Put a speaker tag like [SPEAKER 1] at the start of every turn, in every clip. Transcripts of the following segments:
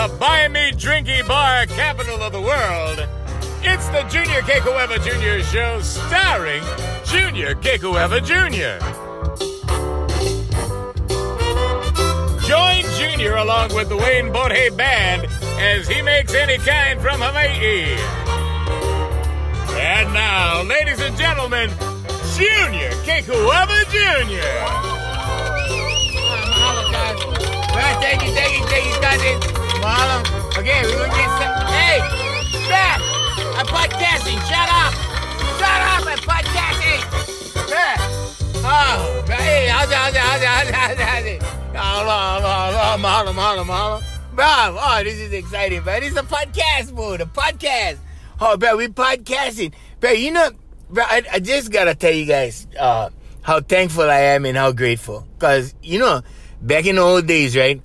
[SPEAKER 1] the buy me drinky bar capital of the world. It's the Junior Kekuewa Jr. show starring Junior Kekuewa Jr. Join Junior along with the Wayne Bote Band as he makes any kind from Hawaii. And now, ladies and gentlemen, Junior Kekuewa Jr.
[SPEAKER 2] Mahalo, guys. Right, thank you, thank you, thank you, guys. Okay, we're gonna get set. Hey, Brad, I'm podcasting. Shut up. Shut up, I'm podcasting. Brad. Oh, hey, how's it, how's it, how's it, how's it, how's it, how's it? Mahalo, mahalo, mahalo, mahalo, mahalo. Bro, oh, this is exciting, man. Is a podcast mode, a podcast. Oh, bro, we podcasting. Bro, you know, bro, I, I just gotta tell you guys uh, how thankful I am and how grateful. Because, you know, back in the old days, right?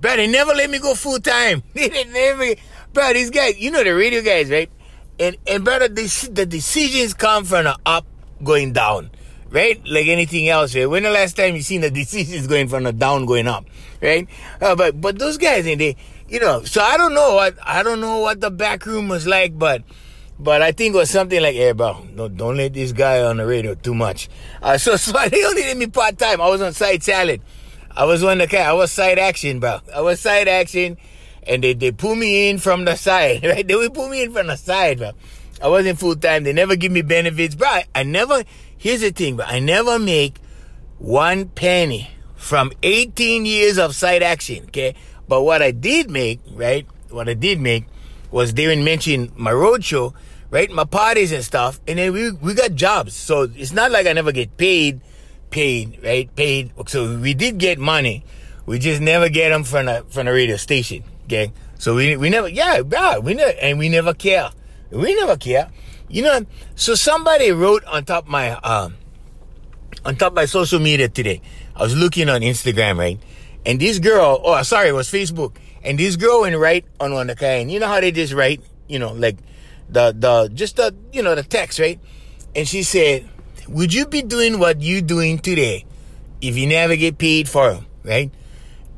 [SPEAKER 2] Bro, they never let me go full time. they didn't let me. Bro, these guys, you know the radio guys, right? And, and brother, the, the decisions come from the up going down, right? Like anything else, right? When the last time you seen the decisions going from the down going up, right? Uh, but but those guys, and they, you know, so I don't know what I don't know what the back room was like, but but I think it was something like, hey, bro, no, don't let this guy on the radio too much. Uh, so, so they only let me part time. I was on side salad. I was on the car. I was side action, bro. I was side action, and they, they pull me in from the side, right? They would pull me in from the side, bro. I wasn't full time. They never give me benefits, bro. I, never. Here's the thing, bro. I never make one penny from 18 years of side action, okay? But what I did make, right? What I did make was they would mention my road show, right? My parties and stuff, and then we we got jobs. So it's not like I never get paid, paid, right? Paid. So we did get money. We just never get them from the from the radio station, okay? So we we never, yeah, bro, we never, and we never care. We never care. You know, so somebody wrote on top my um on top my social media today. I was looking on Instagram, right? And this girl, oh sorry, it was Facebook. And this girl went right on one of the kind. You know how they just write, you know, like the the just the you know the text, right? And she said, "Would you be doing what you doing today if you never get paid for them, right?"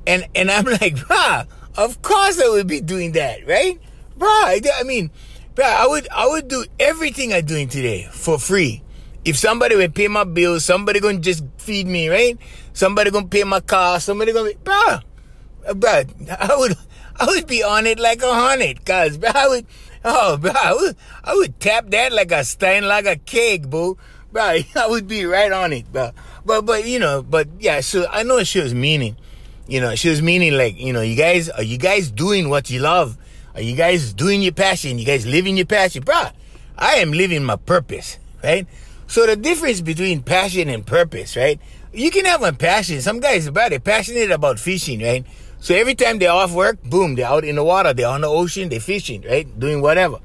[SPEAKER 2] And and I'm like, "Bruh, of course I would be doing that, right? Bruh, I, mean, bruh, I would I would do everything I'm doing today for free." If somebody would pay my bills, somebody gonna just feed me, right? Somebody gonna pay my car, somebody gonna, bruh, but I would I would be on it like a hundred, cause I would oh bro, I would I would tap that like a stein like a keg, boo. Bro, I would be right on it, bro. But but you know, but yeah, so I know she was meaning. You know, she was meaning like, you know, you guys are you guys doing what you love? Are you guys doing your passion? You guys living your passion? Bro, I am living my purpose, right? So the difference between passion and purpose, right? You can have a passion. Some guys, about they're passionate about fishing, right? So every time they're off work, boom, they're out in the water, they're on the ocean, they're fishing, right? Doing whatever.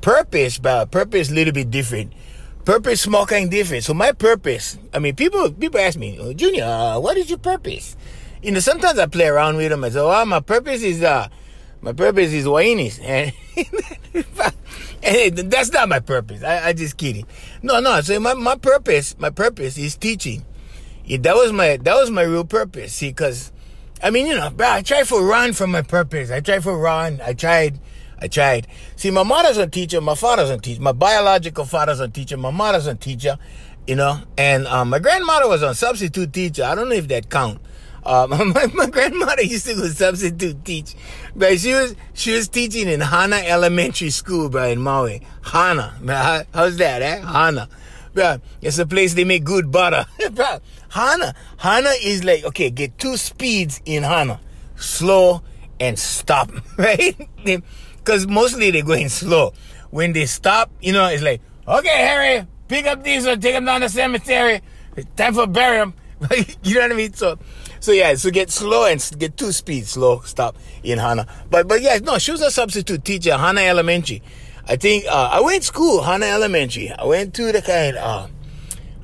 [SPEAKER 2] Purpose, but purpose a little bit different. Purpose small kind different. So my purpose, I mean, people people ask me, oh, Junior, uh, what is your purpose? You know, sometimes I play around with them. I say, well, my purpose is uh, my purpose is Wainis, and, and that's not my purpose. I, I just kidding. No, no. So my, my purpose, my purpose is teaching. Yeah, that was my that was my real purpose. See, because I mean, you know, bro, I tried for run for my purpose. I tried for run. I tried. I tried. See, my mother's a teacher. My father's a teacher. My biological father's a teacher. My mother's a teacher. You know, and um, my grandmother was a substitute teacher. I don't know if that count. Um, my, my grandmother used to go substitute teach, but she was she was teaching in Hana Elementary School, bro, in Maui. Hana, man, how's that, eh? Hana, bro. It's a place they make good butter, bro. Hana, Hana is like okay, get two speeds in Hana, slow and stop, right? Because mostly they're going slow. When they stop, you know, it's like okay, Harry, pick up these or take them down the cemetery. It's time for bury them. you know what I mean? So. So yeah, so get slow and get two speed, slow, stop in Hana. But but yeah, no, she was a substitute teacher, Hana Elementary. I think uh, I went school, Hana Elementary. I went to the kind. Uh,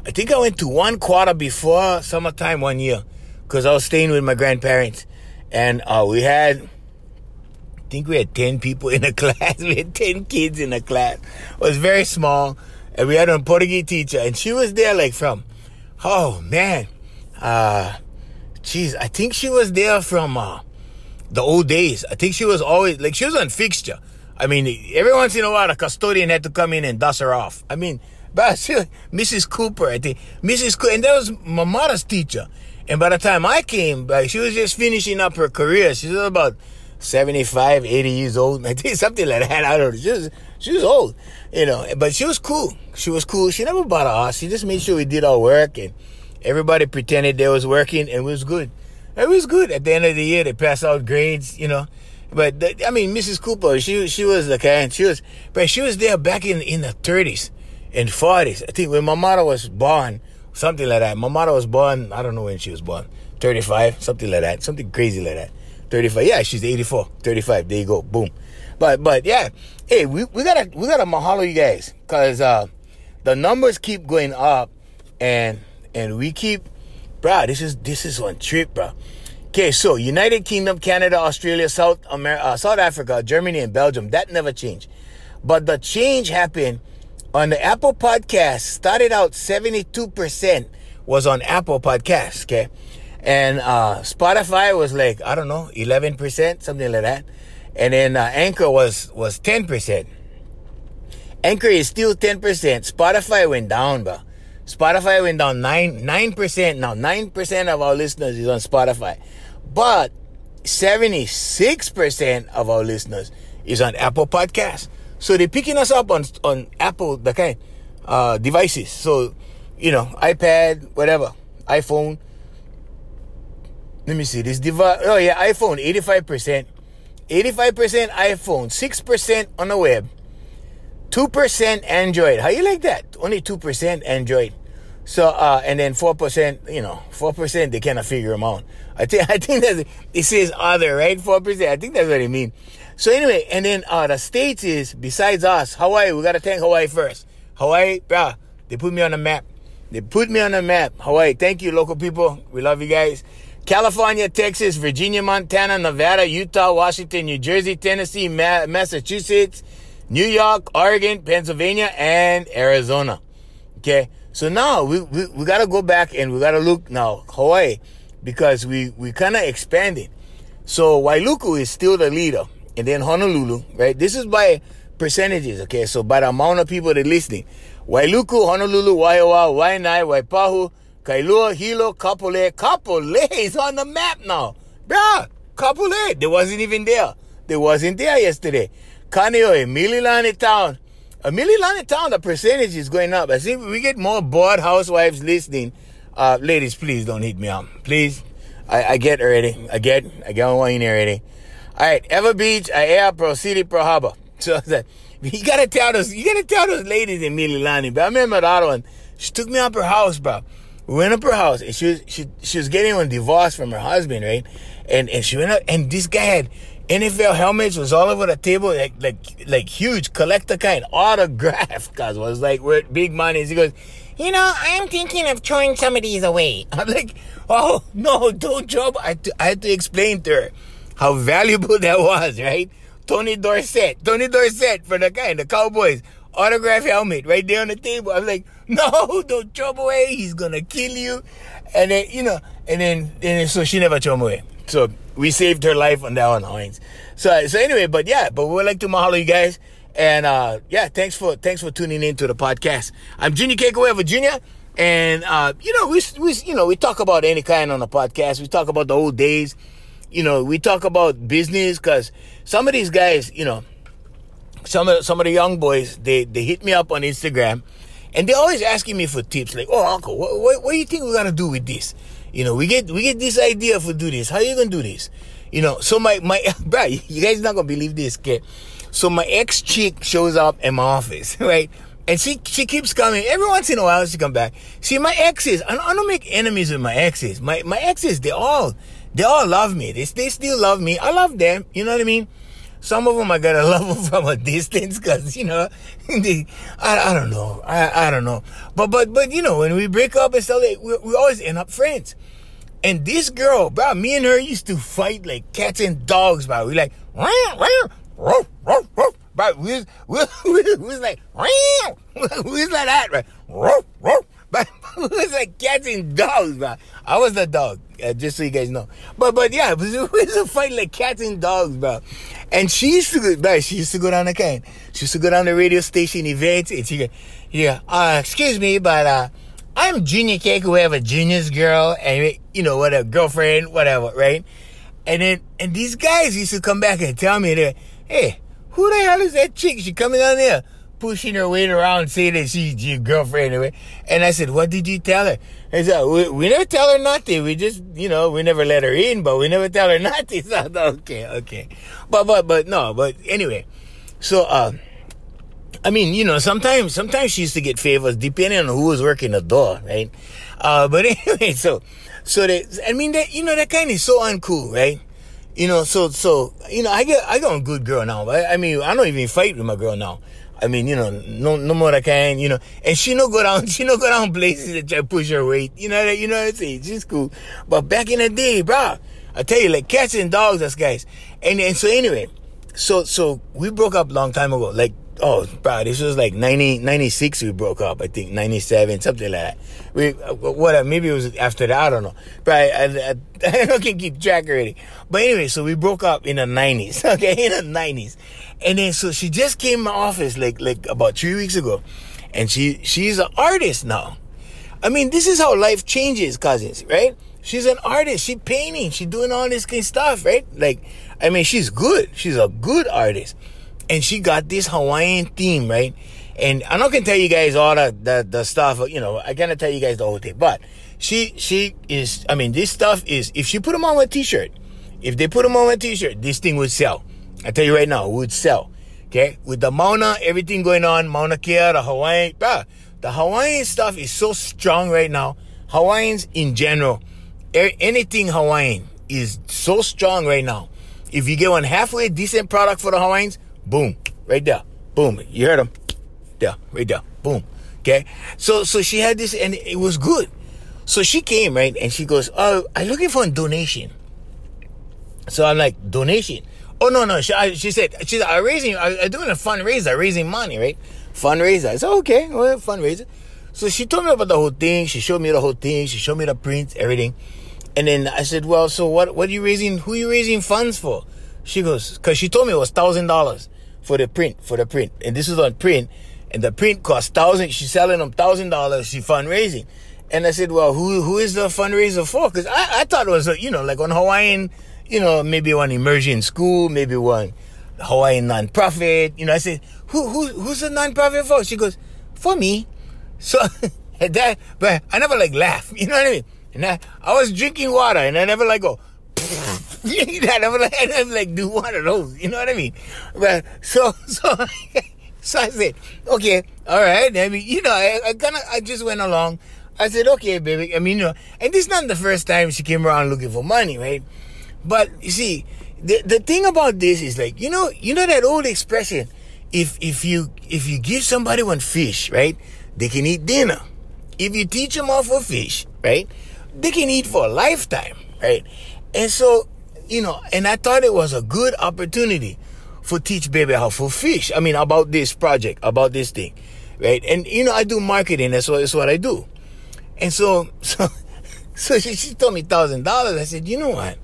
[SPEAKER 2] I think I went to one quarter before summertime one year, because I was staying with my grandparents, and uh, we had. Think we had 10 people in a class. We had 10 kids in a class. It was very small. And we had a Portuguese teacher. And she was there like from, oh man, uh, Jeez, I think she was there from uh, the old days. I think she was always like she was on fixture. I mean, every once in a while, a custodian had to come in and dust her off. I mean, but she, Mrs. Cooper, I think Mrs. Cooper, and that was my mother's teacher. And by the time I came, like, she was just finishing up her career. She was about 75, 80 years old. Something like that. I don't know. She was, she was old, you know, but she was cool. She was cool. She never bothered us. She just made sure we did our work and everybody pretended they was working and it was good. It was good. At the end of the year, they passed out grades, you know. But the, I mean, Mrs. Cooper, she she was the kind. She was, but she was there back in in the 30s and 40s. I think when my mother was born, something like that. My mother was born. I don't know when she was born. 35, something like that. Something crazy like that. 35. Yeah, she's 84. 35. There you go. Boom. But but yeah, hey, we, we gotta we gotta mahalo you guys because uh, the numbers keep going up, and and we keep, bro. This is this is one trip, bro. Okay, so United Kingdom, Canada, Australia, South America, uh, South Africa, Germany, and Belgium. That never changed, but the change happened on the Apple Podcast. Started out seventy two percent was on Apple Podcasts. Okay, and uh, Spotify was like I don't know, eleven percent, something like that, and then uh, Anchor was was ten percent. Anchor is still ten percent. Spotify went down, bro. Spotify went down nine nine percent now. Nine percent of our listeners is on Spotify, but seventy six percent of our listeners is on Apple Podcasts. So they're picking us up on on Apple the kind uh, devices. So you know, iPad, whatever, iPhone. Let me see this device. Oh yeah, iPhone, eighty five percent, eighty five percent iPhone, six percent on the web. 2% Android. How you like that? Only 2% Android. So, uh, and then 4%, you know, 4%, they cannot figure them out. I think, I think that it says other, right? 4%. I think that's what it mean. So anyway, and then, uh, the States is, besides us, Hawaii, we gotta thank Hawaii first. Hawaii, bruh, they put me on the map. They put me on the map. Hawaii, thank you, local people. We love you guys. California, Texas, Virginia, Montana, Nevada, Utah, Washington, New Jersey, Tennessee, Ma- Massachusetts, New York, Oregon, Pennsylvania, and Arizona. Okay. So now we, we, we gotta go back and we gotta look now, Hawaii, because we, we kinda expanded. So Wailuku is still the leader. And then Honolulu, right? This is by percentages, okay? So by the amount of people that are listening. Wailuku, Honolulu, Waiawa, Waianae, Waipahu, Kailua, Hilo, Kapolei. Kapolei is on the map now. Bruh, Kapolei. They wasn't even there. They wasn't there yesterday. Kaneohe, Mililani Town. A Mililani Town, the percentage is going up. I think we get more bored housewives listening. Uh, ladies, please don't hit me up. Please. I, I get already. I get, I get on one already. All right, Ewa Beach, Aiea pro city pro harbor. So that you gotta tell those, you gotta tell those ladies in Mililani. But I remember other one. She took me up her house, bro. We went up her house, and she was she she was getting a divorce from her husband, right? And and she went up, and this guy had NFL helmets was all over the table, like like like huge collector kind autograph. Cause was like we're big money. He goes, you know, I'm thinking of throwing some of these away. I'm like, oh no, don't. I, I had to explain to her how valuable that was, right? Tony Dorsett, Tony Dorsett for the guy, the Cowboys autograph helmet right there on the table. I'm like, no, don't throw him away. He's gonna kill you. And then you know, and then and then, so she never threw him away. So we saved her life on that one. So so anyway, but yeah, but we'd like to mahalo you guys. And uh, yeah, thanks for thanks for tuning in to the podcast. I'm Junior Kekuewa Virginia. And uh, you know, we we you know, we talk about any kind on the podcast. We talk about the old days. You know, we talk about business because some of these guys, you know, some of some of the young boys, they they hit me up on Instagram, and they're always asking me for tips. Like, oh, uncle, what, what, what do you think we're gonna do with this? You know, we get we get this idea for do this. How you gonna do this? You know, so my my bro, you guys not gonna believe this, kid. So my ex chick shows up in my office, right? And she she keeps coming every once in a while. She come back. See, my exes, I don't, I don't make enemies with my exes. My my exes, they all they all love me. They they still love me. I love them. You know what I mean? Some of them I gotta love them from a distance because you know, they, I, I don't know, I, I don't know. But but but you know, when we break up and stuff, like, we, we always end up friends. And this girl, bro, me and her used to fight like cats and dogs, bro. We like, bro, we was, we, we, we was like, we was like that, right? But it was like cats and dogs, man. I was the dog, uh, just so you guys know. But but yeah, it was, it was a fight like cats and dogs, bro. And she used to go, bro, she used to go down the kind. She used to go down the radio station events, and she go, yeah, uh, excuse me, but uh, I'm Junior Cake, who have a Junior's girl, and you know, whatever, girlfriend, whatever, right? And then and these guys used to come back and tell me that, hey, who the hell is that chick? She coming down there pushing her weight around saying that she's your girlfriend. Anyway. And I said, what did you tell her? I said, we, we never tell her nothing. We just, you know, we never let her in, but we never tell her nothing. So, okay, okay. But, but, but no, but anyway. So, uh, I mean, you know, sometimes, sometimes she used to get favors depending on who was working the door, right? Uh, but anyway, so, so that, I mean, that, you know, that kind is so uncool, right? You know, so, so, you know, I get, I got a good girl now, but I mean, I don't even fight with my girl now. I mean, you know, no, no more I can, you know, and she no go down, she no go down places that try push her weight. You know that, you know what I'm saying? She's cool. But back in the day, bro, I tell you, like cats and dogs, us guys. And, and so anyway, so, so we broke up long time ago. Like, oh, bro, this was like 90, 96 we broke up, I think, 97, something like that. We, uh, whatever, maybe it was after that, I don't know. But I, I, I, I can keep track already. But anyway, so we broke up in the 90s, okay, in the 90s. And then so she just came my office like like about three weeks ago, and she she's an artist now. I mean, this is how life changes, cousins, right? She's an artist. She painting. She doing all this kind of stuff, right? Like, I mean, she's good. She's a good artist, and she got this Hawaiian theme, right? And I'm not gonna tell you guys all the, the the stuff. You know, I gotta tell you guys the whole thing. But she she is. I mean, this stuff is. If she put them on a t-shirt, if they put them on a t-shirt, this thing would sell. I tell you right now, it would sell. Okay? With the Mauna, everything going on, Mauna Kea, the Hawaiian, bruh, the Hawaiian stuff is so strong right now. Hawaiians in general, anything Hawaiian is so strong right now. If you get one halfway decent product for the Hawaiians, boom, right there, boom. You heard them, there, right there, boom. Okay, so so she had this and it was good. So she came right and she goes, "Oh, I'm looking for a donation." So I'm like, "Donation." Oh no no, she, I, she said she's I raising I, I doing a fundraiser, raising money, right? Fundraiser. I said okay, well fundraiser. So she told me about the whole thing. She showed me the whole thing. She showed me the prints, everything. And then I said, well, so what? What are you raising? Who are you raising funds for? She goes, because she told me it was thousand dollars for the print, for the print, and this is on print, and the print cost thousand. She's selling them thousand dollars. She fundraising, and I said, well, who who is the fundraiser for? Because I, I thought it was, you know, like on Hawaiian you know, maybe one immersion school, maybe one Hawaiian nonprofit. You know, I said, who, who, who's the nonprofit for? She goes, for me. So that, but I never like laugh. You know what I mean? And I, I was drinking water and I never like go, I never like, I never like do one of those. You know what I mean? But so, so, so I said, okay, all right. I mean, you know, I, I kind of, I just went along. I said, okay, baby. I mean, you know, and this is not the first time she came around looking for money, right? But you see, the the thing about this is like you know you know that old expression, if if you if you give somebody one fish, right, they can eat dinner. If you teach them how for fish, right, they can eat for a lifetime, right? And so you know, and I thought it was a good opportunity for teach baby how for fish. I mean about this project, about this thing, right? And you know I do marketing. That's what that's what I do. And so so so she, she told me thousand dollars. I said, you know what?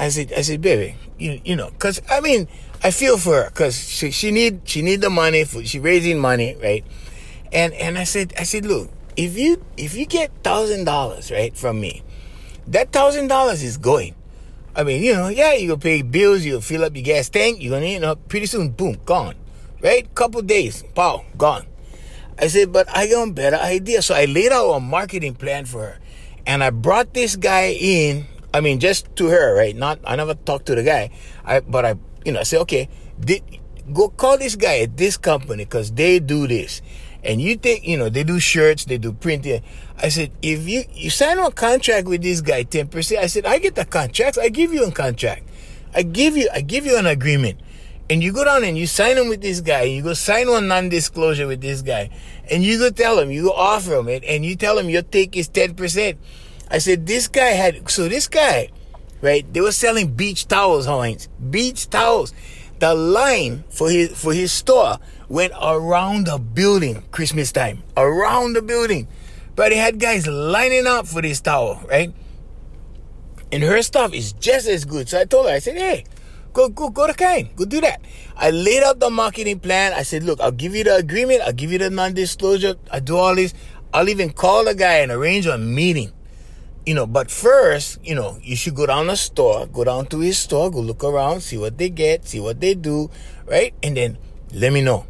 [SPEAKER 2] I said, I said, baby, you, you know, cause I mean, I feel for her, cause she, she need, she need the money for, she raising money, right? And, and I said, I said, look, if you, if you get thousand dollars, right, from me, that thousand dollars is going. I mean, you know, yeah, you gonna pay bills, you'll fill up your gas tank, you're gonna, you know, pretty soon, boom, gone. Right? Couple days, pow, gone. I said, but I got a better idea. So I laid out a marketing plan for her. And I brought this guy in I mean, just to her, right? Not, I never talked to the guy. I, but I, you know, I say, okay, did, go call this guy at this company because they do this. And you think, you know, they do shirts, they do printing. I said, if you, you sign a contract with this guy, 10%, I said, I get the contract. I give you a contract. I give you, I give you an agreement. And you go down and you sign him with this guy. You go sign one non-disclosure with this guy. And you go tell him, you go offer him it, and you tell him your take is 10%. I said, this guy had, so this guy, right, they were selling beach towels, Heinz. Beach towels. The line for his, for his store went around the building Christmas time. Around the building. But they had guys lining up for this towel, right? And her stuff is just as good. So I told her, I said, hey, go go go to Kind. Go do that. I laid out the marketing plan. I said, look, I'll give you the agreement, I'll give you the non-disclosure, I do all this. I'll even call the guy and arrange a meeting. You know, but first, you know, you should go down the store, go down to his store, go look around, see what they get, see what they do, right? And then let me know.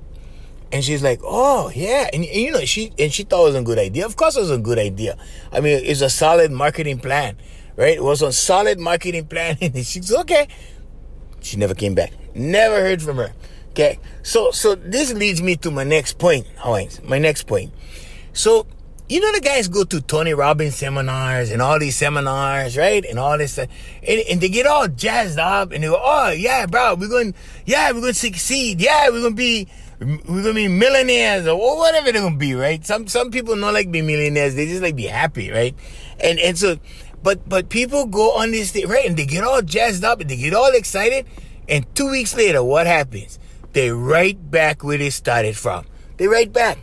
[SPEAKER 2] And she's like, "Oh yeah," and, and, you know she and she thought it was a good idea. Of course, it was a good idea. I mean, it's a solid marketing plan, right? It was a solid marketing plan, and she's okay. She never came back. Never heard from her. Okay, so so this leads me to my next point, Hawaiians. My next point. So you know the guys go to Tony Robbins seminars and all these seminars, right? And all this, uh, and, and they get all jazzed up and they go, "Oh yeah, bro, we're going, yeah, we're going to succeed. Yeah, we're going to be." We're gonna be millionaires or whatever they're gonna be, right? Some some people don't like be millionaires; they just like be happy, right? And and so, but but people go on this thing, right? And they get all jazzed up and they get all excited, and two weeks later, what happens? They right back where they started from. They right back.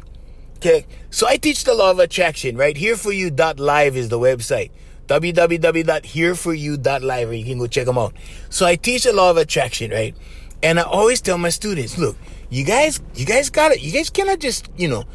[SPEAKER 2] Okay, so I teach the law of attraction, right? Hereforyou.live is the website. www.hereforyou.live, you can go check them out. So I teach the law of attraction, right? And I always tell my students, look, you guys, you guys got it. You guys cannot just, you know,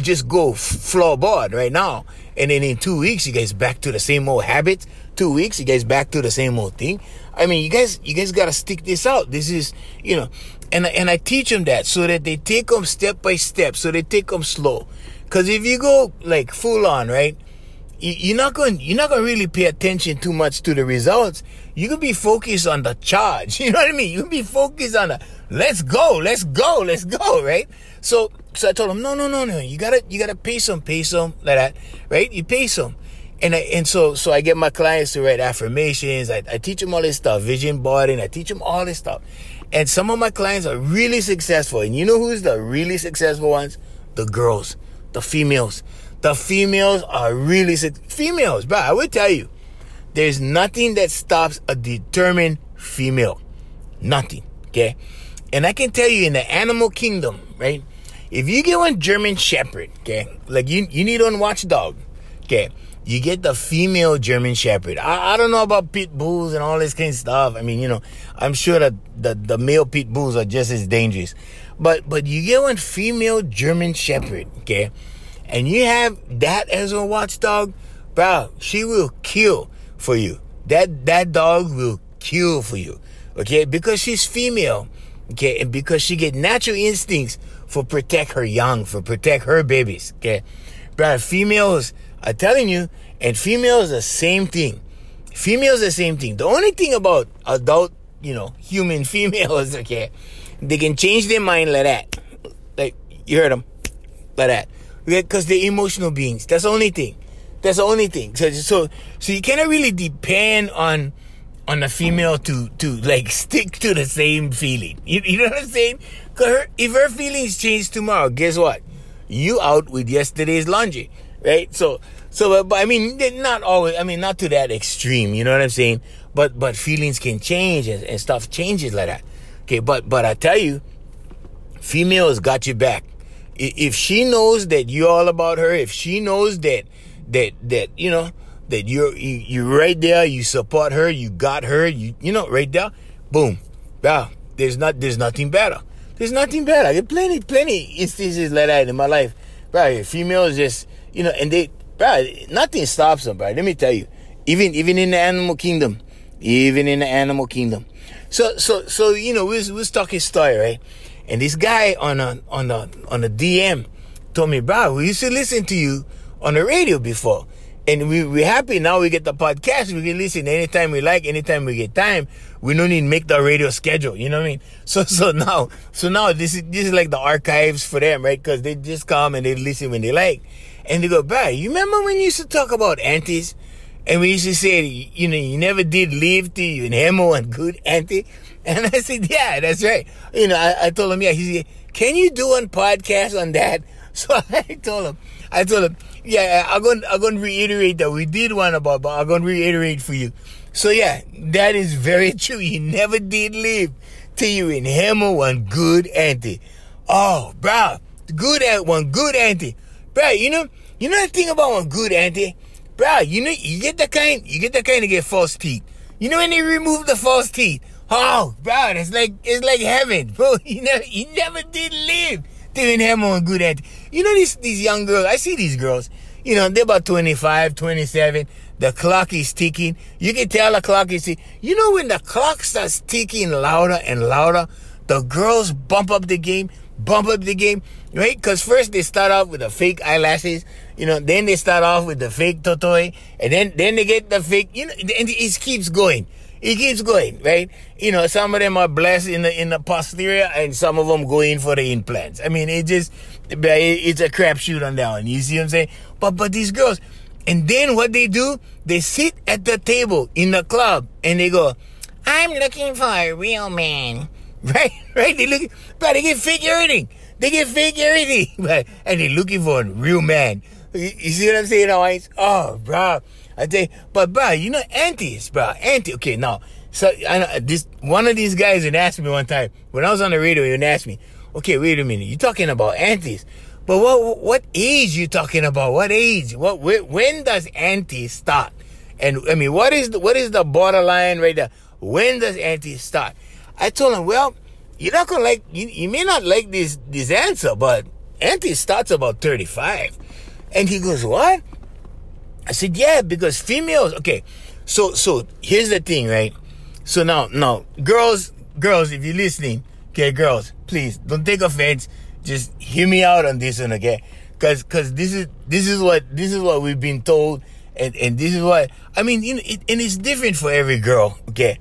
[SPEAKER 2] just go floorboard right now. And then in two weeks, you guys back to the same old habits. Two weeks, you guys back to the same old thing. I mean, you guys, you guys got to stick this out. This is, you know, and, and I teach them that so that they take them step by step. So they take them slow. Cause if you go like full on, right? You're not going, you're not going to really pay attention too much to the results. You can be focused on the charge. You know what I mean? You can be focused on the, let's go, let's go, let's go, right? So, so I told him, no, no, no, no. You gotta, you gotta pace them, pace them like that, right? You pace them. And I, and so, so I get my clients to write affirmations. I, I teach them all this stuff, vision boarding. I teach them all this stuff. And some of my clients are really successful. And you know who's the really successful ones? The girls, the females. The females are really, females, bro, I will tell you, there's nothing that stops a determined female. Nothing, okay? And I can tell you in the animal kingdom, right? If you get one German Shepherd, okay, like you, you need one watchdog, okay, you get the female German Shepherd. I, I don't know about pit bulls and all this kind of stuff. I mean, you know, I'm sure that the, the male pit bulls are just as dangerous. But but you get one female German Shepherd, okay, and you have that as a watchdog, bro, she will kill for you. That that dog will kill for you, okay, because she's female Okay, and because she get natural instincts for protect her young, for protect her babies. Okay, but females are telling you, and females the same thing. Females the same thing. The only thing about adult, you know, human females, okay, they can change their mind like that. Like you heard them, like that. Because they're emotional beings. That's the only thing. That's the only thing. So, so, so you cannot really depend on on the female to to like stick to the same feeling. You, you know what I'm saying? Cause her, if her feelings change tomorrow, guess what? You out with yesterday's laundry, right? So so but, but I mean not always. I mean not to that extreme. You know what I'm saying? But but feelings can change and, and stuff changes like that. Okay, but but I tell you, females got you back. If she knows that you're all about her, if she knows that that that you know that you're you, you're right there, you support her, you got her, you you know, right there, boom, wow. There's not there's nothing better. There's nothing better. Get plenty plenty instances like that in my life, right? Females just you know, and they, bro, nothing stops them, bro. Let me tell you, even even in the animal kingdom, even in the animal kingdom. So so so you know, we was, we was talking story, right? And this guy on a on a on a DM told me, bro, we used to listen to you on the radio before. And we, we're happy now we get the podcast. We can listen anytime we like, anytime we get time. We don't need make the radio schedule. You know what I mean? So, so now, so now this is, this is like the archives for them, right? Cause they just come and they listen when they like. And they go, "Bro, you remember when you used to talk about aunties? And we used to say, you know, you never did live to you in Hemo and good auntie. And I said, yeah, that's right. You know, I, I told him, yeah. He said, can you do one podcast on that? So I told him, I told him, yeah, I'm going, I'm going to reiterate that we did one about, but I'm going to reiterate for you. So yeah, that is very true. You never did live till you in Hemo one good auntie. Oh, bro, good at one good auntie. Bro, you know, You know the thing about one good auntie, bro. You know you get the kind, you get the kind to get false teeth. You know when they remove the false teeth, oh, bro, it's like it's like heaven, bro. You never, you never did live doing him on good auntie. You know these these young girls. I see these girls. You know they're about 25, 27. The clock is ticking. You can tell the clock is ticking. You know when the clock starts ticking louder and louder, the girls bump up the game, bump up the game, right? Because first they start off with the fake eyelashes, you know, then they start off with the fake totoi, and then then they get the fake, you know, and it keeps going. It keeps going, right? You know, some of them are blessed in the in the posterior, and some of them go in for the implants. I mean, it just it's a crapshoot on that one. You see what I'm saying? But but these girls, and then what they do, they sit at the table in the club and they go, I'm looking for a real man. Right? Right? They look, but they get fake everything. They get fake everything. Right? And they're looking for a real man. You, see what I'm saying, always? Oh, bro. I you, but bro, you know, aunties, bro. Auntie, okay, now, so I know this one of these guys would asked me one time when I was on the radio. He would ask me, "Okay, wait a minute, you talking about aunties? But what what age you talking about? What age? What when does auntie start? And I mean, what is the what is the borderline right there? When does auntie start? I told him, well, you're not gonna like you, you may not like this this answer, but auntie starts about 35. And he goes, What? I said, Yeah, because females okay. So so here's the thing, right? So now now girls girls, if you're listening, okay, girls, please don't take offense just hear me out on this one, okay? Cause, cause this is, this is what, this is what we've been told. And, and this is what, I mean, you know, it, and it's different for every girl, okay?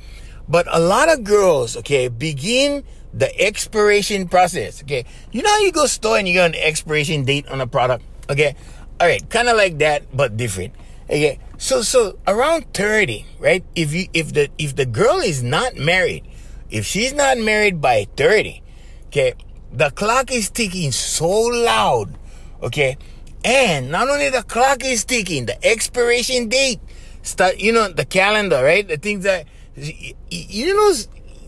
[SPEAKER 2] But a lot of girls, okay, begin the expiration process, okay? You know how you go store and you got an expiration date on a product, okay? All right, kind of like that, but different. Okay, so so around thirty, right? If you if the if the girl is not married, if she's not married by thirty, okay, the clock is ticking so loud, okay? And not only the clock is ticking, the expiration date, start, you know, the calendar, right? The things that, you know,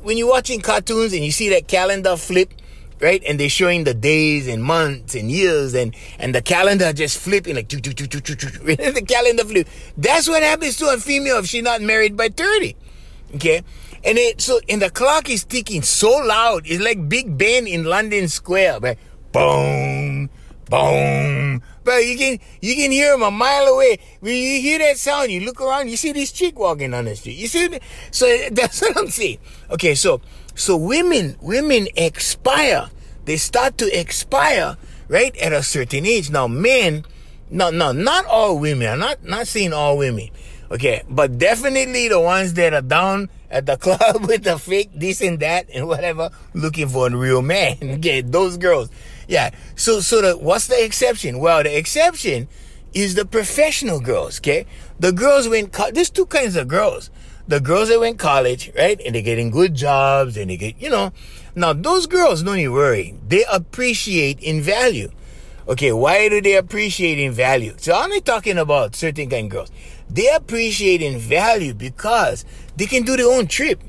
[SPEAKER 2] when you're watching cartoons and you see that calendar flip, right? And they're showing the days and months and years and, and the calendar just flipping like, the calendar flip. That's what happens to a female if she's not married by 30, okay? And it so and the clock is ticking so loud. It's like Big Ben in London Square. But boom, boom. But you can you can hear them a mile away. When you hear that sound, you look around, you see this chick walking on the street. You see, so that's what I'm saying. Okay, so so women women expire. They start to expire right at a certain age. Now men, no no not all women. I'm not not saying all women. Okay, but definitely the ones that are down at the club with the fake this and that and whatever, looking for a real man. Okay, those girls. Yeah. So, so the, what's the exception? Well, the exception is the professional girls. Okay, the girls went. There's two kinds of girls. The girls that went college, right, and they're getting good jobs, and they get, you know. Now those girls, don't you worry. They appreciate in value. Okay, why do they appreciate in value? So I'm not talking about certain kind of girls. They appreciate in value because they can do their own trip.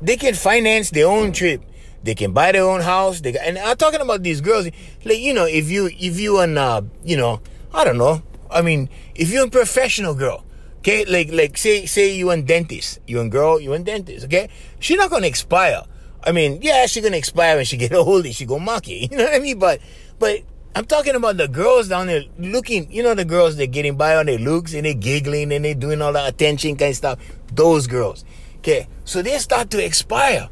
[SPEAKER 2] They can finance their own trip. They can buy their own house. They and I'm talking about these girls. Like you know, if you if you an uh, you know, I don't know. I mean, if you're a professional girl, okay, like like say say you a dentist, you a girl, you a dentist, okay, she's not gonna expire. I mean, yeah, she's gonna expire when she get older. She go mock you. You know what I mean? But but I'm talking about the girls down there looking, you know, the girls that getting by on their looks and they giggling and they doing all the attention kind of stuff. Those girls. Okay. So they start to expire.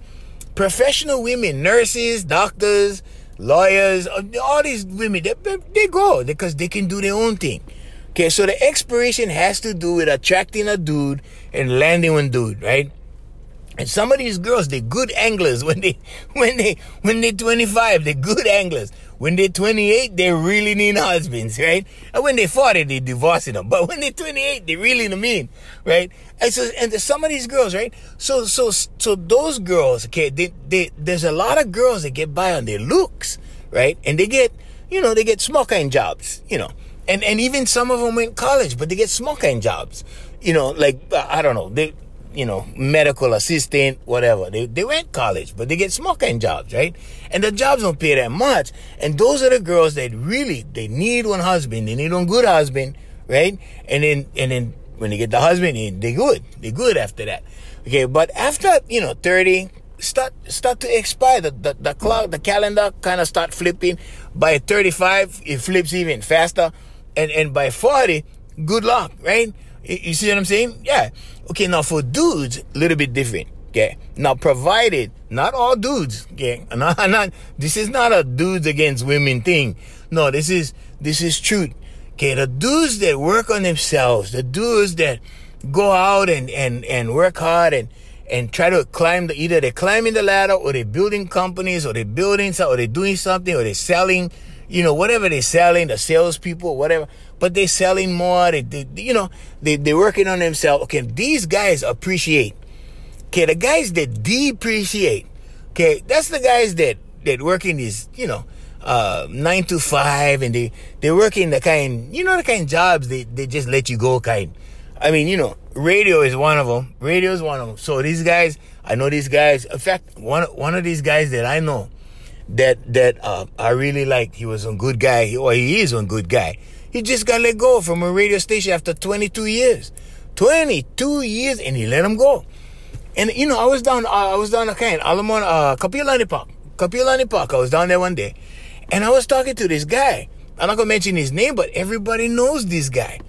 [SPEAKER 2] Professional women, nurses, doctors, lawyers, all these women, they, they go because they can do their own thing. Okay. So the expiration has to do with attracting a dude and landing one dude, right? And some of these girls, they're good anglers when they, when they, when they're 25, they're good anglers. When they're 28, they really need husbands, right? And when they're 40, they're divorcing them. But when they're 28, they really mean, right? And so, and some of these girls, right? So, so, so those girls, okay, they, they, there's a lot of girls that get by on their looks, right? And they get, you know, they get small kind jobs, you know. And, and even some of them went college, but they get small jobs, you know, like, uh, I don't know, they, you know, medical assistant, whatever. They, they went college, but they get small jobs, right? And the jobs don't pay that much. And those are the girls that really, they need one husband. They need one good husband, right? And then, and then when they get the husband, they good. They good after that. Okay. But after, you know, 30, start, start to expire. The, the, the clock, the calendar kind of start flipping. By 35, it flips even faster. And, and by 40, good luck, right? You see what I'm saying? Yeah. Okay, now for dudes, a little bit different. Okay. Now, provided not all dudes. Okay. Not, not, this is not a dudes against women thing. No, this is this is truth. Okay. The dudes that work on themselves, the dudes that go out and and and work hard and and try to climb the either they're climbing the ladder or they're building companies or they're building or they're doing something or they're selling, you know, whatever they're selling, the salespeople, whatever but they're selling more. They, they you know, they, they're working on themselves. Okay, these guys appreciate. Okay, the guys that depreciate. Okay, that's the guys that that work in these, you know, uh, nine to five, and they they work in the kind, you know, the kind jobs they they just let you go kind. I mean, you know, radio is one of them. Radio is one of them. So these guys, I know these guys. In fact, one one of these guys that I know that that uh, I really like. He was a good guy, or he is a good guy. He just got let go from a radio station after 22 years. 22 years, and he let him go. And you know, I was down, I was down okay, in Alamon, uh, Kapiolani Park, Kapiolani Park. I was down there one day, and I was talking to this guy. I'm not gonna mention his name, but everybody knows this guy.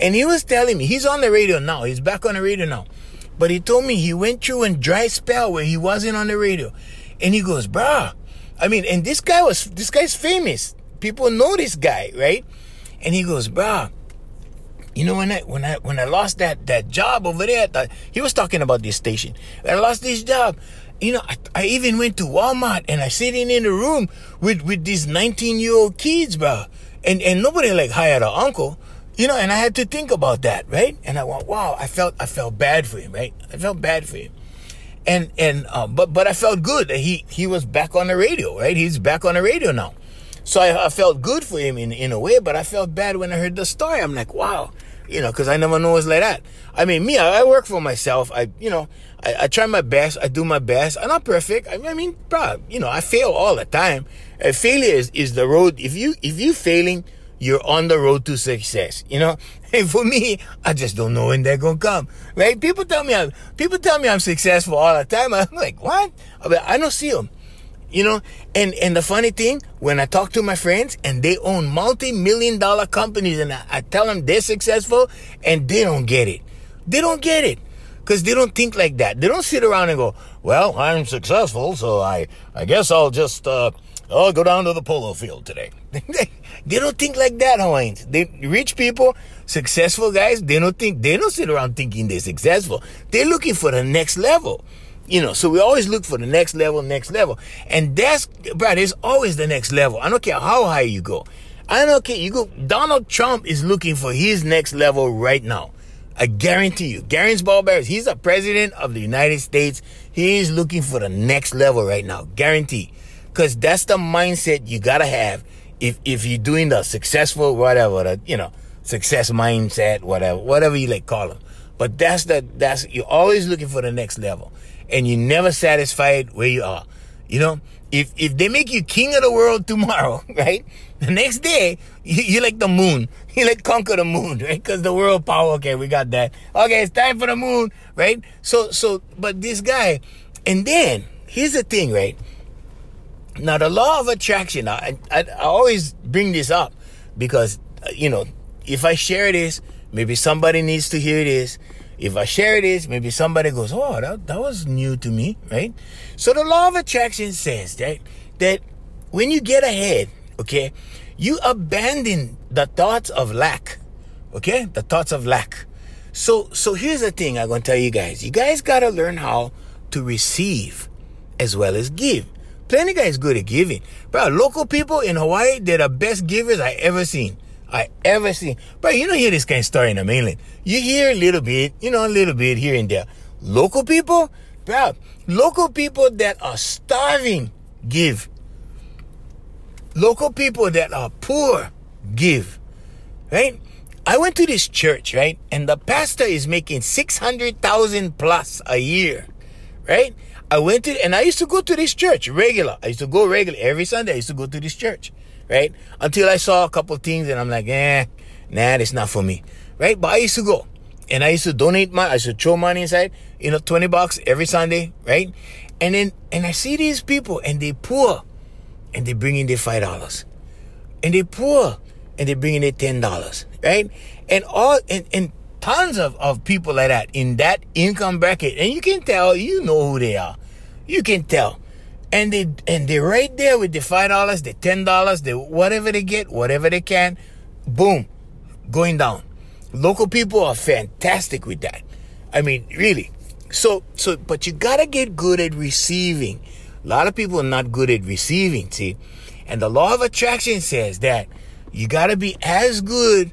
[SPEAKER 2] And he was telling me he's on the radio now. He's back on the radio now. But he told me he went through a dry spell where he wasn't on the radio, and he goes, "Bruh, I mean, and this guy was this guy's famous. People know this guy, right?" And he goes, bro, you know when I when I when I lost that that job over there, the, he was talking about this station. I lost this job. You know, I, I even went to Walmart and I sitting in the room with with these 19 year old kids, bro. And and nobody like hired an uncle. You know, and I had to think about that, right? And I went, wow, I felt I felt bad for him, right? I felt bad for him. And and uh, but but I felt good that he he was back on the radio, right? He's back on the radio now. So I, I, felt good for him in, in a way, but I felt bad when I heard the story. I'm like, wow, you know, because I never know it's like that. I mean, me, I, I work for myself. I, you know, I, I, try my best. I do my best. I'm not perfect. I mean, I mean bro, you know, I fail all the time. Uh, failure is, is the road. If you if you failing, you're on the road to success. You know, and for me, I just don't know when they're gonna come. Right? People tell me I'm people tell me I'm successful all the time. I'm like, what? I, don't see them. You know, and and the funny thing, when I talk to my friends and they own multi-million dollar companies and I, I tell them they're successful and they don't get it. They don't get it. Because they don't think like that. They don't sit around and go, well, I'm successful, so I, I guess I'll just, uh, I'll go down to the polo field today. they don't think like that, Hawaiians. They, rich people, successful guys, they don't think, they don't sit around thinking they're successful. They're looking for the next level. You know, so we always look for the next level, next level. And that's, bro, there's always the next level. I don't care how high you go. I don't care. You go, Donald Trump is looking for his next level right now. I guarantee you. Garen's Ballbearers, he's the president of the United States. He is looking for the next level right now. Guarantee. Cause that's the mindset you gotta have if, if you're doing the successful, whatever, the, you know, success mindset, whatever, whatever you like call them. But that's the, that's, you're always looking for the next level and you're never satisfied where you are. You know, if if they make you king of the world tomorrow, right? The next day, you like the moon. You like conquer the moon, right? Because the world power. Okay, we got that. Okay, it's time for the moon, right? So so, but this guy, and then here's the thing, right? Now the law of attraction. I I, I always bring this up because uh, you know if I share this, maybe somebody needs to hear this if I share this, maybe somebody goes, oh, that, that was new to me, right? So the law of attraction says that, that when you get ahead, okay, you abandon the thoughts of lack, okay? The thoughts of lack. So, so here's the thing I'm going to tell you guys. You guys got to learn how to receive as well as give. Plenty guys good at giving. Bro, local people in Hawaii, they're the best givers I ever seen. I ever seen. But you don't hear this kind of story in the mainland. You hear a little bit, you know, a little bit here and there. Local people, bro, local people that are starving give. Local people that are poor give. Right? I went to this church, right? And the pastor is making 600,000 plus a year, right? I went to, and I used to go to this church regular. I used to go regular every Sunday. I used to go to this church, right? Until I saw a couple things and I'm like, eh, nah, that's not for me, right? But I used to go and I used to donate my, I used to throw money inside, you know, 20 bucks every Sunday, right? And then, and I see these people and they poor and they bring in their $5 and they poor and they bring in their $10, right? And all, and, and tons of, of people like that in that income bracket. And you can tell, you know who they are. You can tell. And they, and they're right there with the $5, the $10, the whatever they get, whatever they can, boom, going down. Local people are fantastic with that. I mean, really. So, so, but you gotta get good at receiving. A lot of people are not good at receiving, see? And the law of attraction says that you gotta be as good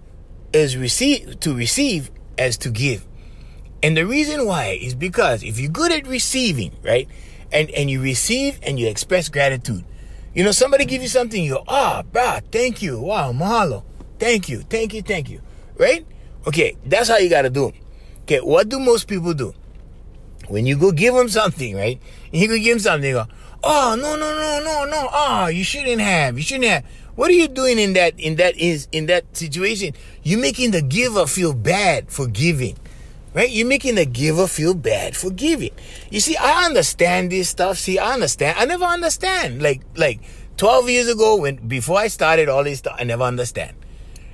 [SPEAKER 2] as receive to receive as to give. And the reason why is because if you're good at receiving, right? And and you receive and you express gratitude. You know, somebody give you something, you go, ah, oh, thank you. Wow, mahalo. Thank you, thank you, thank you. Right? Okay, that's how you gotta do. Okay, what do most people do? When you go give them something, right? You go give them something, go, oh, no, no, no, no, no. Ah, oh, you shouldn't have. You shouldn't have. What are you doing in that in that is in that situation? You're making the giver feel bad for giving. Right? You're making the giver feel bad for giving. You see, I understand this stuff. See, I understand. I never understand. Like like 12 years ago when before I started all this stuff, I never understand.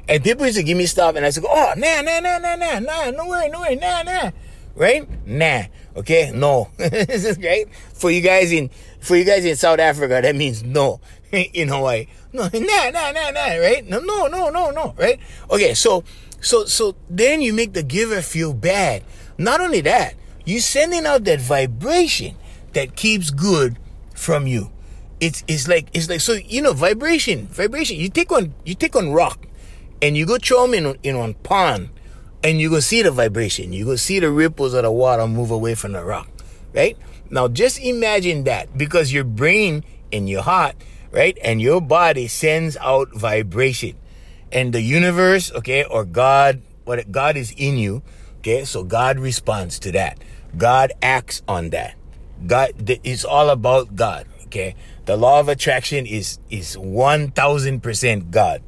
[SPEAKER 2] And people used to give me stuff and I said, oh, nah, nah, nah, nah, nah, nah, no way, no way, nah, nah. Right? Nah. Okay? No. this is great. For you guys in for you guys in South Africa, that means no. in Hawaii. No, nah, nah, nah, nah, right? No, no, no, no, no, right? Okay, so, so, so then you make the giver feel bad. Not only that, you're sending out that vibration that keeps good from you. It's, it's like, it's like, so, you know, vibration, vibration. You take on, you take on rock and you go throw them in, in on pond and you go see the vibration. You go see the ripples of the water move away from the rock, right? Now just imagine that because your brain and your heart right? And your body sends out vibration. And the universe, okay, or God, what God is in you, okay? So God responds to that. God acts on that. God it's all about God, okay? The law of attraction is is 1000% God.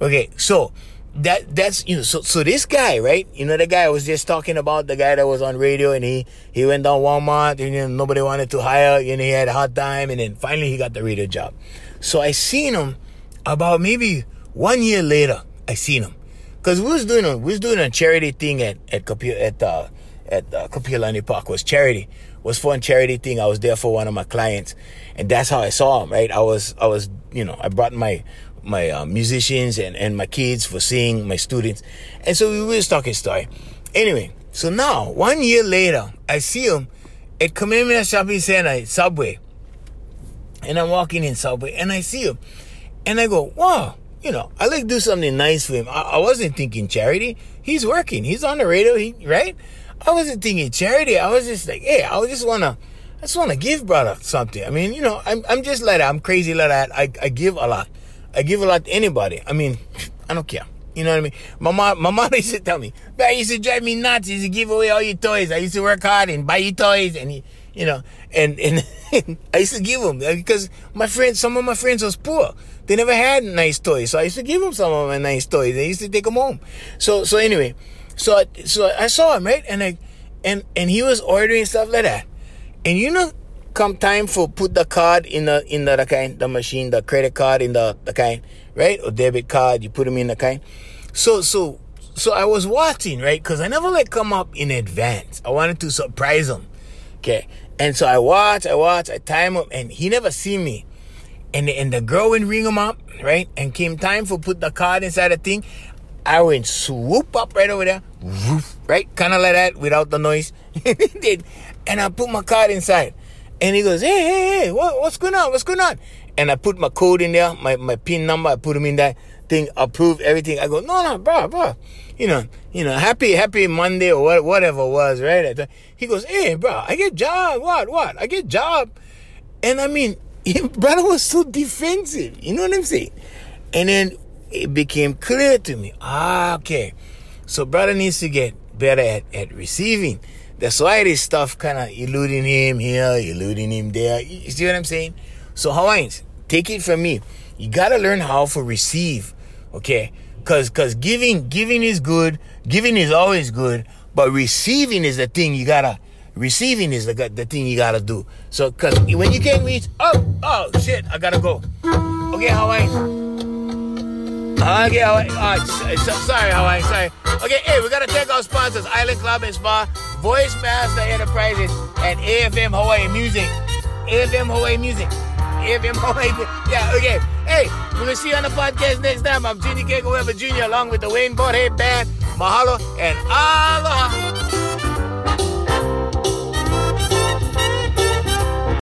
[SPEAKER 2] Okay, so that that's you know so so this guy right you know the guy I was just talking about the guy that was on radio and he he went down Walmart and you know, nobody wanted to hire and he had a hard time and then finally he got the radio job so I seen him about maybe one year later. I seen him because we was doing a we was doing a charity thing at at at uh, at uh, Kapiolani Park was charity was fun charity thing. I was there for one of my clients, and that's how I saw him. Right, I was I was you know I brought my my uh, musicians and and my kids for seeing my students, and so we was talking story. Anyway, so now one year later, I see him at Kamehameha Shopping Center Subway and I'm walking in Subway and I see him. And I go, wow, you know, I like do something nice for him. I, I wasn't thinking charity. He's working. He's on the radio, he, right? I wasn't thinking charity. I was just like, hey, I just want to, I just want to give brother something. I mean, you know, I'm, I'm just like that. I'm crazy like that. I, I give a lot. I give a lot to anybody. I mean, I don't care. You know what I mean? My mom, my mom used to tell me, "That used to drive me nuts. Used to give away all your toys. I used to work hard and buy you toys, and he, you know, and and I used to give them because my friends, some of my friends was poor. They never had nice toys, so I used to give them some of my nice toys. They used to take them home. So so anyway, so I, so I saw him right, and I and and he was ordering stuff like that, and you know, come time for put the card in the in the, the kind the machine, the credit card in the the kind right or debit card, you put them in the kind. So so so I was watching right because I never like come up in advance. I wanted to surprise him. Okay. And so I watch, I watch, I time him, and he never see me. And the, and the girl went ring him up, right? And came time for put the card inside the thing. I went swoop up right over there, right? Kind of like that without the noise. And I put my card inside. And he goes, hey, hey, hey, what, what's going on? What's going on? And I put my code in there, my, my PIN number, I put him in that thing, approve everything. I go, no, no, bro, bro you know, you know, happy, happy Monday or what, whatever was, right? He goes, hey, bro, I get job. What, what? I get job. And I mean, brother was so defensive. You know what I'm saying? And then it became clear to me. Ah, okay. So brother needs to get better at, at receiving. That's why this stuff kind of eluding him here, eluding him there. You see what I'm saying? So Hawaiians, take it from me. You gotta learn how to receive. Okay? Cause cause giving giving is good, giving is always good, but receiving is the thing you gotta receiving is the, the thing you gotta do. So cause when you can't reach oh oh shit, I gotta go. Okay, Hawaii. Okay, Hawaii. Uh, oh, so, sorry, Hawaii. Sorry. Okay, hey, we gotta thank our sponsors: Island Club and Spa, Voice Master Enterprises, and AFM Hawaii Music. AFM Hawaii Music. Yeah. Okay. Hey, gonna see you on the podcast next time. I'm Junior Kekuewa Jr. along with the Wayne Boardhead Band. Mahalo and aloha.